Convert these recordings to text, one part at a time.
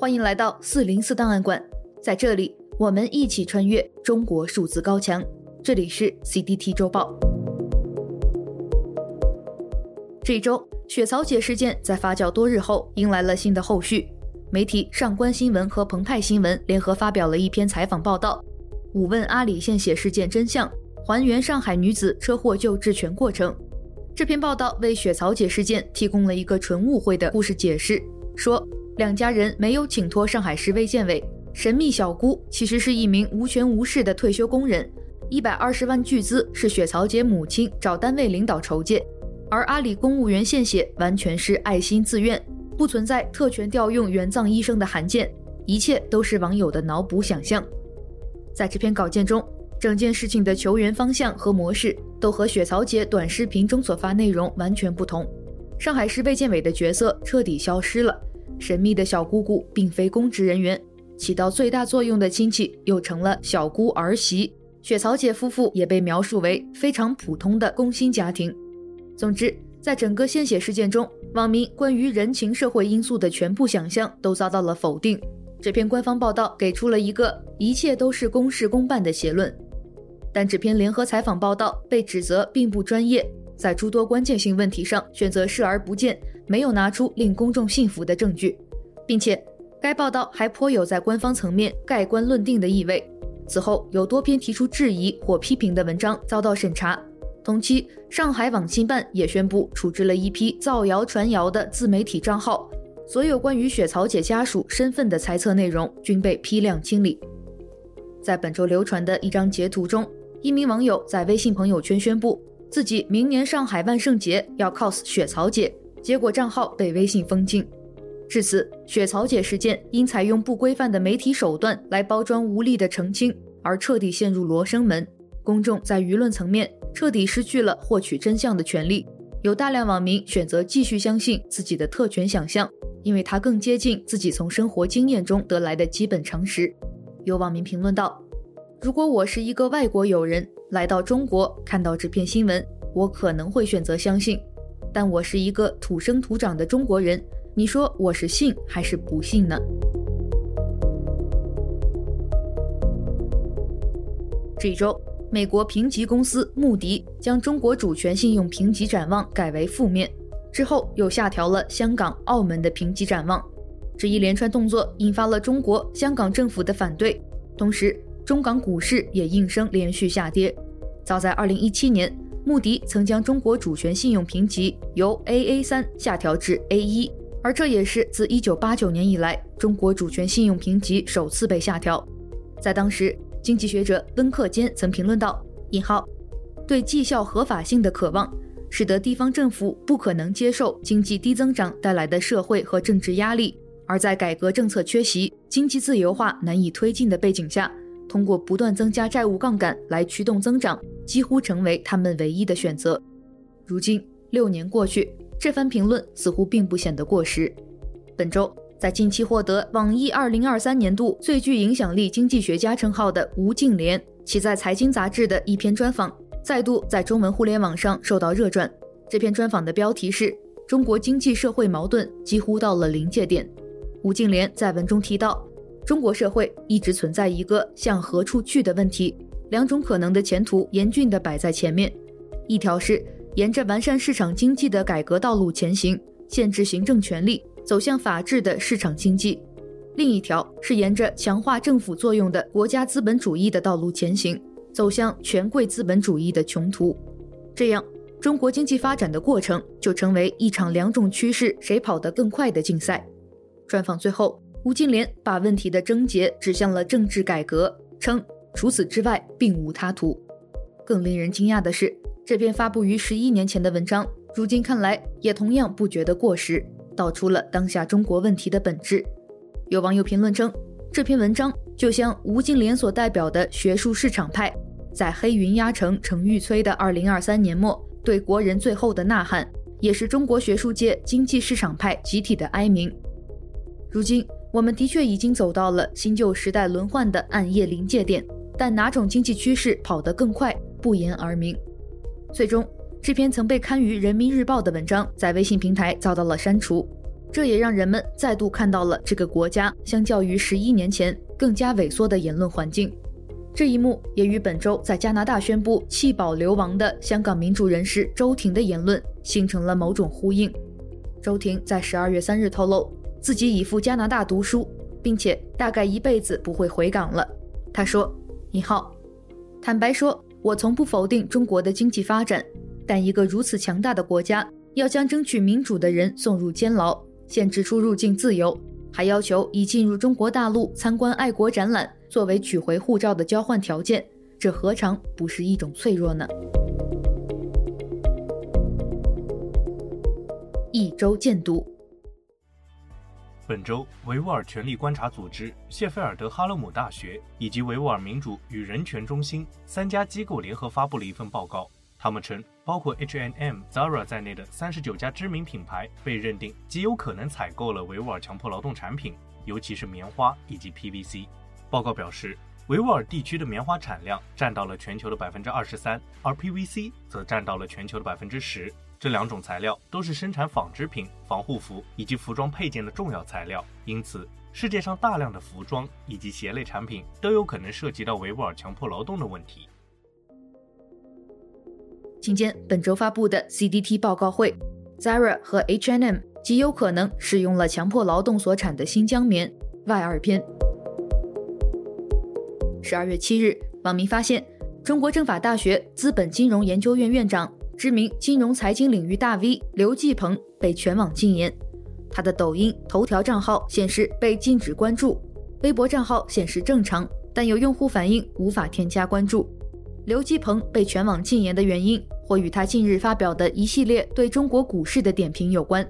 欢迎来到四零四档案馆，在这里我们一起穿越中国数字高墙。这里是 CDT 周报。这一周，雪槽姐事件在发酵多日后，迎来了新的后续。媒体上官新闻和澎湃新闻联合发表了一篇采访报道，五问阿里献血事件真相，还原上海女子车祸救治全过程。这篇报道为雪槽姐事件提供了一个纯误会的故事解释，说两家人没有请托上海市卫健委，神秘小姑其实是一名无权无势的退休工人，一百二十万巨资是雪曹姐母亲找单位领导筹借，而阿里公务员献血完全是爱心自愿。不存在特权调用援藏医生的函件，一切都是网友的脑补想象。在这篇稿件中，整件事情的求援方向和模式都和雪曹姐短视频中所发内容完全不同。上海市卫健委的角色彻底消失了，神秘的小姑姑并非公职人员，起到最大作用的亲戚又成了小姑儿媳。雪草姐夫妇也被描述为非常普通的工薪家庭。总之，在整个献血事件中，网民关于人情社会因素的全部想象都遭到了否定。这篇官方报道给出了一个一切都是公事公办的结论，但这篇联合采访报道被指责并不专业，在诸多关键性问题上选择视而不见，没有拿出令公众信服的证据，并且该报道还颇有在官方层面盖棺论定的意味。此后有多篇提出质疑或批评的文章遭到审查。同期，上海网信办也宣布处置了一批造谣传谣的自媒体账号，所有关于雪草姐家属身份的猜测内容均被批量清理。在本周流传的一张截图中，一名网友在微信朋友圈宣布自己明年上海万圣节要 cos 雪草姐，结果账号被微信封禁。至此，雪槽姐事件因采用不规范的媒体手段来包装无力的澄清，而彻底陷入罗生门。公众在舆论层面。彻底失去了获取真相的权利，有大量网民选择继续相信自己的特权想象，因为它更接近自己从生活经验中得来的基本常识。有网民评论道：“如果我是一个外国友人来到中国，看到这篇新闻，我可能会选择相信；但我是一个土生土长的中国人，你说我是信还是不信呢？”这一周。美国评级公司穆迪将中国主权信用评级展望改为负面，之后又下调了香港、澳门的评级展望。这一连串动作引发了中国香港政府的反对，同时中港股市也应声连续下跌。早在2017年，穆迪曾将中国主权信用评级由 AA3 下调至 A1，而这也是自1989年以来中国主权信用评级首次被下调。在当时，经济学者温克坚曾评论道：“引号，对绩效合法性的渴望，使得地方政府不可能接受经济低增长带来的社会和政治压力，而在改革政策缺席、经济自由化难以推进的背景下，通过不断增加债务杠杆来驱动增长，几乎成为他们唯一的选择。如今六年过去，这番评论似乎并不显得过时。本周。”在近期获得网易二零二三年度最具影响力经济学家称号的吴敬琏，其在财经杂志的一篇专访，再度在中文互联网上受到热转。这篇专访的标题是“中国经济社会矛盾几乎到了临界点”。吴敬琏在文中提到，中国社会一直存在一个向何处去的问题，两种可能的前途严峻地摆在前面：一条是沿着完善市场经济的改革道路前行，限制行政权力。走向法治的市场经济，另一条是沿着强化政府作用的国家资本主义的道路前行，走向权贵资本主义的穷途。这样，中国经济发展的过程就成为一场两种趋势谁跑得更快的竞赛。专访最后，吴敬琏把问题的症结指向了政治改革，称除此之外并无他图。更令人惊讶的是，这篇发布于十一年前的文章，如今看来也同样不觉得过时。道出了当下中国问题的本质。有网友评论称，这篇文章就像吴敬琏所代表的学术市场派，在黑云压城城欲摧的二零二三年末对国人最后的呐喊，也是中国学术界经济市场派集体的哀鸣。如今，我们的确已经走到了新旧时代轮换的暗夜临界点，但哪种经济趋势跑得更快，不言而明。最终。这篇曾被刊于《人民日报》的文章在微信平台遭到了删除。这也让人们再度看到了这个国家相较于十一年前更加萎缩的言论环境。这一幕也与本周在加拿大宣布弃保流亡的香港民主人士周庭的言论形成了某种呼应。周庭在十二月三日透露，自己已赴加拿大读书，并且大概一辈子不会回港了。他说：“你好，坦白说，我从不否定中国的经济发展，但一个如此强大的国家要将争取民主的人送入监牢。”限制出入境自由，还要求以进入中国大陆参观爱国展览作为取回护照的交换条件，这何尝不是一种脆弱呢？一周见读。本周，维吾尔权利观察组织、谢菲尔德哈勒姆大学以及维吾尔民主与人权中心三家机构联合发布了一份报告。他们称，包括 H&M、Zara 在内的三十九家知名品牌被认定极有可能采购了维吾尔强迫劳动产品，尤其是棉花以及 PVC。报告表示，维吾尔地区的棉花产量占到了全球的百分之二十三，而 PVC 则占到了全球的百分之十。这两种材料都是生产纺织品、防护服以及服装配件的重要材料，因此世界上大量的服装以及鞋类产品都有可能涉及到维吾尔强迫劳动的问题。今天本周发布的 CDT 报告会，Zara 和 H&M 极有可能使用了强迫劳动所产的新疆棉外二篇。十二月七日，网民发现中国政法大学资本金融研究院院长、知名金融财经领域大 V 刘继鹏被全网禁言，他的抖音、头条账号显示被禁止关注，微博账号显示正常，但有用户反映无法添加关注。刘继鹏被全网禁言的原因，或与他近日发表的一系列对中国股市的点评有关。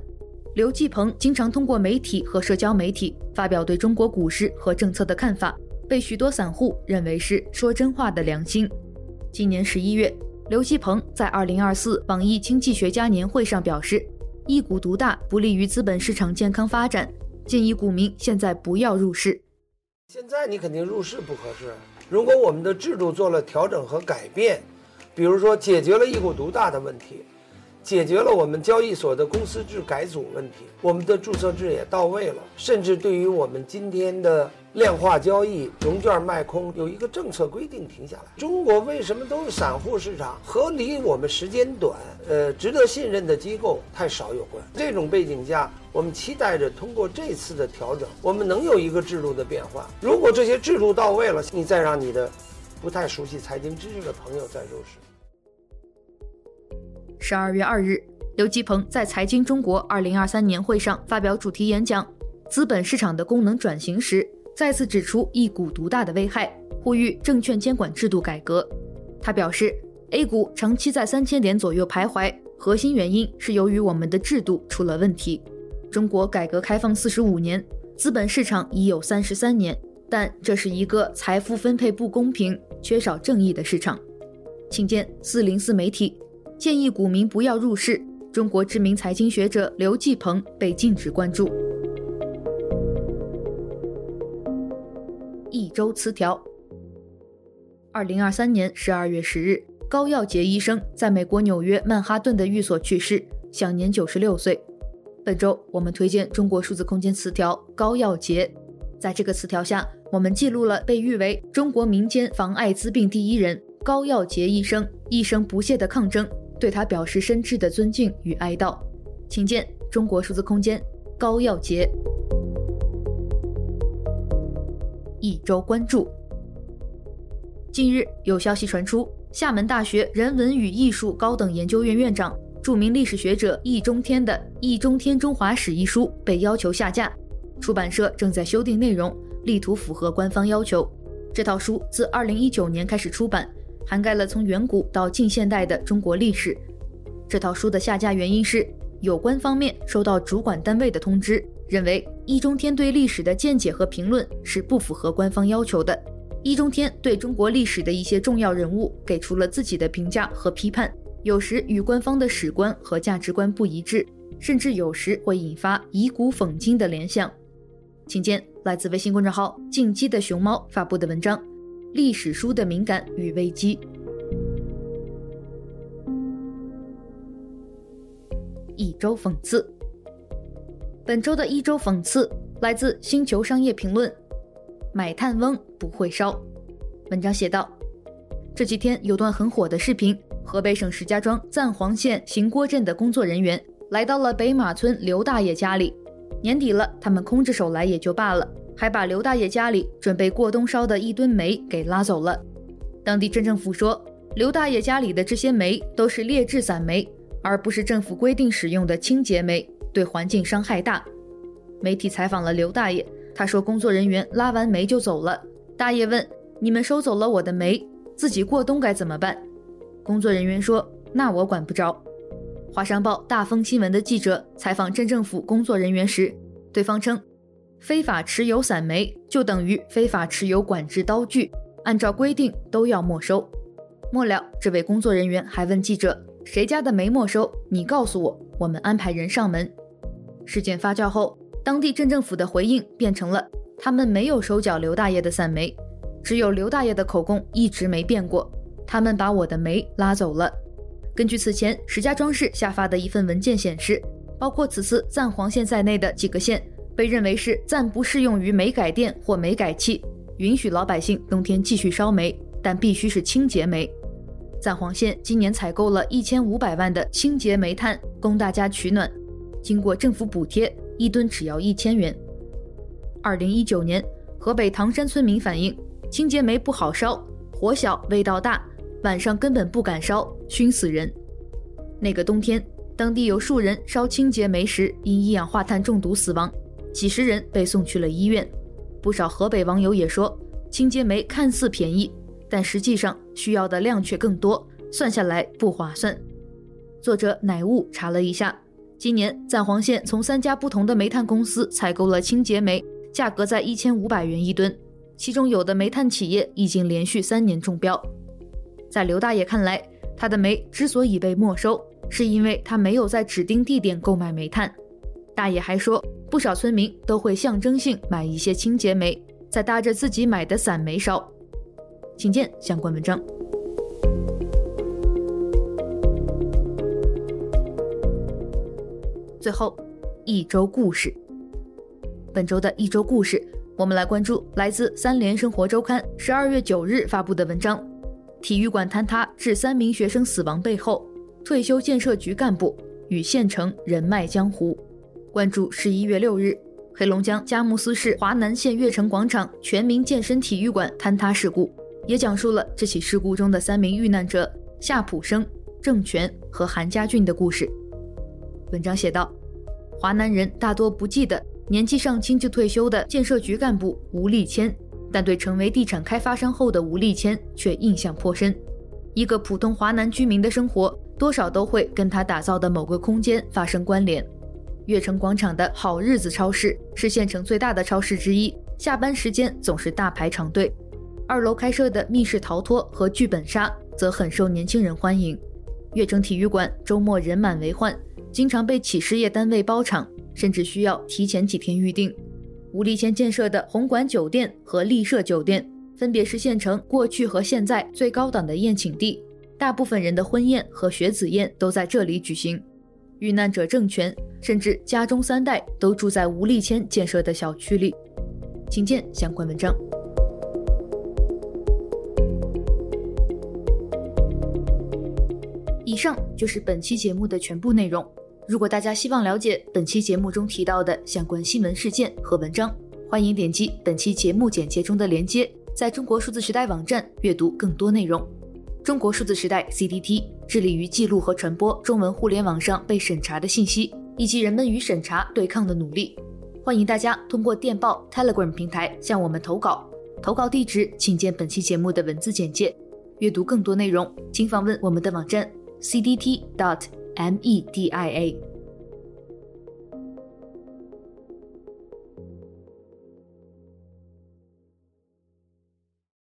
刘继鹏经常通过媒体和社交媒体发表对中国股市和政策的看法，被许多散户认为是说真话的良心。今年十一月，刘继鹏在二零二四网易经济学家年会上表示，一股独大不利于资本市场健康发展，建议股民现在不要入市。现在你肯定入市不合适。如果我们的制度做了调整和改变，比如说解决了一股独大的问题，解决了我们交易所的公司制改组问题，我们的注册制也到位了，甚至对于我们今天的量化交易、融券卖空有一个政策规定停下来。中国为什么都是散户市场？和离我们时间短、呃值得信任的机构太少有关。这种背景下。我们期待着通过这次的调整，我们能有一个制度的变化。如果这些制度到位了，你再让你的不太熟悉财经知识的朋友再入市。十二月二日，刘继鹏在财经中国二零二三年会上发表主题演讲，资本市场的功能转型时，再次指出一股独大的危害，呼吁证券监管制度改革。他表示，A 股长期在三千点左右徘徊，核心原因是由于我们的制度出了问题。中国改革开放四十五年，资本市场已有三十三年，但这是一个财富分配不公平、缺少正义的市场。请见四零四媒体建议股民不要入市。中国知名财经学者刘继鹏被禁止关注。周词条：二零二三年十二月十日，高耀洁医生在美国纽约曼哈顿的寓所去世，享年九十六岁。本周我们推荐中国数字空间词条高耀洁，在这个词条下，我们记录了被誉为中国民间防艾滋病第一人高耀洁医生一生不懈的抗争，对他表示深挚的尊敬与哀悼。请见中国数字空间高耀洁。一周关注。近日有消息传出，厦门大学人文与艺术高等研究院院长。著名历史学者易中天的《易中天中华史》一书被要求下架，出版社正在修订内容，力图符合官方要求。这套书自2019年开始出版，涵盖了从远古到近现代的中国历史。这套书的下架原因是，有关方面收到主管单位的通知，认为易中天对历史的见解和评论是不符合官方要求的。易中天对中国历史的一些重要人物给出了自己的评价和批判。有时与官方的史观和价值观不一致，甚至有时会引发以古讽今的联想。请见来自微信公众号“进击的熊猫”发布的文章《历史书的敏感与危机》。一周讽刺。本周的一周讽刺来自《星球商业评论》，买炭翁不会烧。文章写道：这几天有段很火的视频，河北省石家庄赞皇县邢郭镇的工作人员来到了北马村刘大爷家里。年底了，他们空着手来也就罢了，还把刘大爷家里准备过冬烧的一吨煤给拉走了。当地镇政府说，刘大爷家里的这些煤都是劣质散煤，而不是政府规定使用的清洁煤。对环境伤害大。媒体采访了刘大爷，他说工作人员拉完煤就走了。大爷问：“你们收走了我的煤，自己过冬该怎么办？”工作人员说：“那我管不着。”华商报大风新闻的记者采访镇政府工作人员时，对方称：“非法持有散煤就等于非法持有管制刀具，按照规定都要没收。”末了，这位工作人员还问记者：“谁家的煤没收？你告诉我，我们安排人上门。”事件发酵后，当地镇政府的回应变成了他们没有收缴刘大爷的散煤，只有刘大爷的口供一直没变过，他们把我的煤拉走了。根据此前石家庄市下发的一份文件显示，包括此次赞黄县在内的几个县被认为是暂不适用于煤改电或煤改气，允许老百姓冬天继续烧煤，但必须是清洁煤。赞黄县今年采购了一千五百万的清洁煤炭，供大家取暖。经过政府补贴，一吨只要一千元。二零一九年，河北唐山村民反映，清洁煤不好烧，火小，味道大，晚上根本不敢烧，熏死人。那个冬天，当地有数人烧清洁煤时因一氧化碳中毒死亡，几十人被送去了医院。不少河北网友也说，清洁煤看似便宜，但实际上需要的量却更多，算下来不划算。作者乃物查了一下。今年，赞黄县从三家不同的煤炭公司采购了清洁煤，价格在一千五百元一吨。其中有的煤炭企业已经连续三年中标。在刘大爷看来，他的煤之所以被没收，是因为他没有在指定地点购买煤炭。大爷还说，不少村民都会象征性买一些清洁煤，再搭着自己买的散煤烧。请见相关文章。最后，一周故事。本周的一周故事，我们来关注来自三联生活周刊十二月九日发布的文章：体育馆坍塌致三名学生死亡背后，退休建设局干部与县城人脉江湖。关注十一月六日，黑龙江佳木斯市华南县悦城广场全民健身体育馆坍塌事故，也讲述了这起事故中的三名遇难者夏普生、郑权和韩家俊的故事。文章写道：华南人大多不记得年纪尚轻就退休的建设局干部吴立谦，但对成为地产开发商后的吴立谦却印象颇深。一个普通华南居民的生活，多少都会跟他打造的某个空间发生关联。悦城广场的好日子超市是县城最大的超市之一，下班时间总是大排长队。二楼开设的密室逃脱和剧本杀则很受年轻人欢迎。悦城体育馆周末人满为患。经常被企事业单位包场，甚至需要提前几天预订。吴立谦建设的红馆酒店和丽舍酒店，分别是县城过去和现在最高档的宴请地，大部分人的婚宴和学子宴都在这里举行。遇难者郑权，甚至家中三代都住在吴立谦建设的小区里。请见相关文章。上就是本期节目的全部内容。如果大家希望了解本期节目中提到的相关新闻事件和文章，欢迎点击本期节目简介中的链接，在中国数字时代网站阅读更多内容。中国数字时代 （CDT） 致力于记录和传播中文互联网上被审查的信息，以及人们与审查对抗的努力。欢迎大家通过电报 Telegram 平台向我们投稿，投稿地址请见本期节目的文字简介。阅读更多内容，请访问我们的网站。cdt.media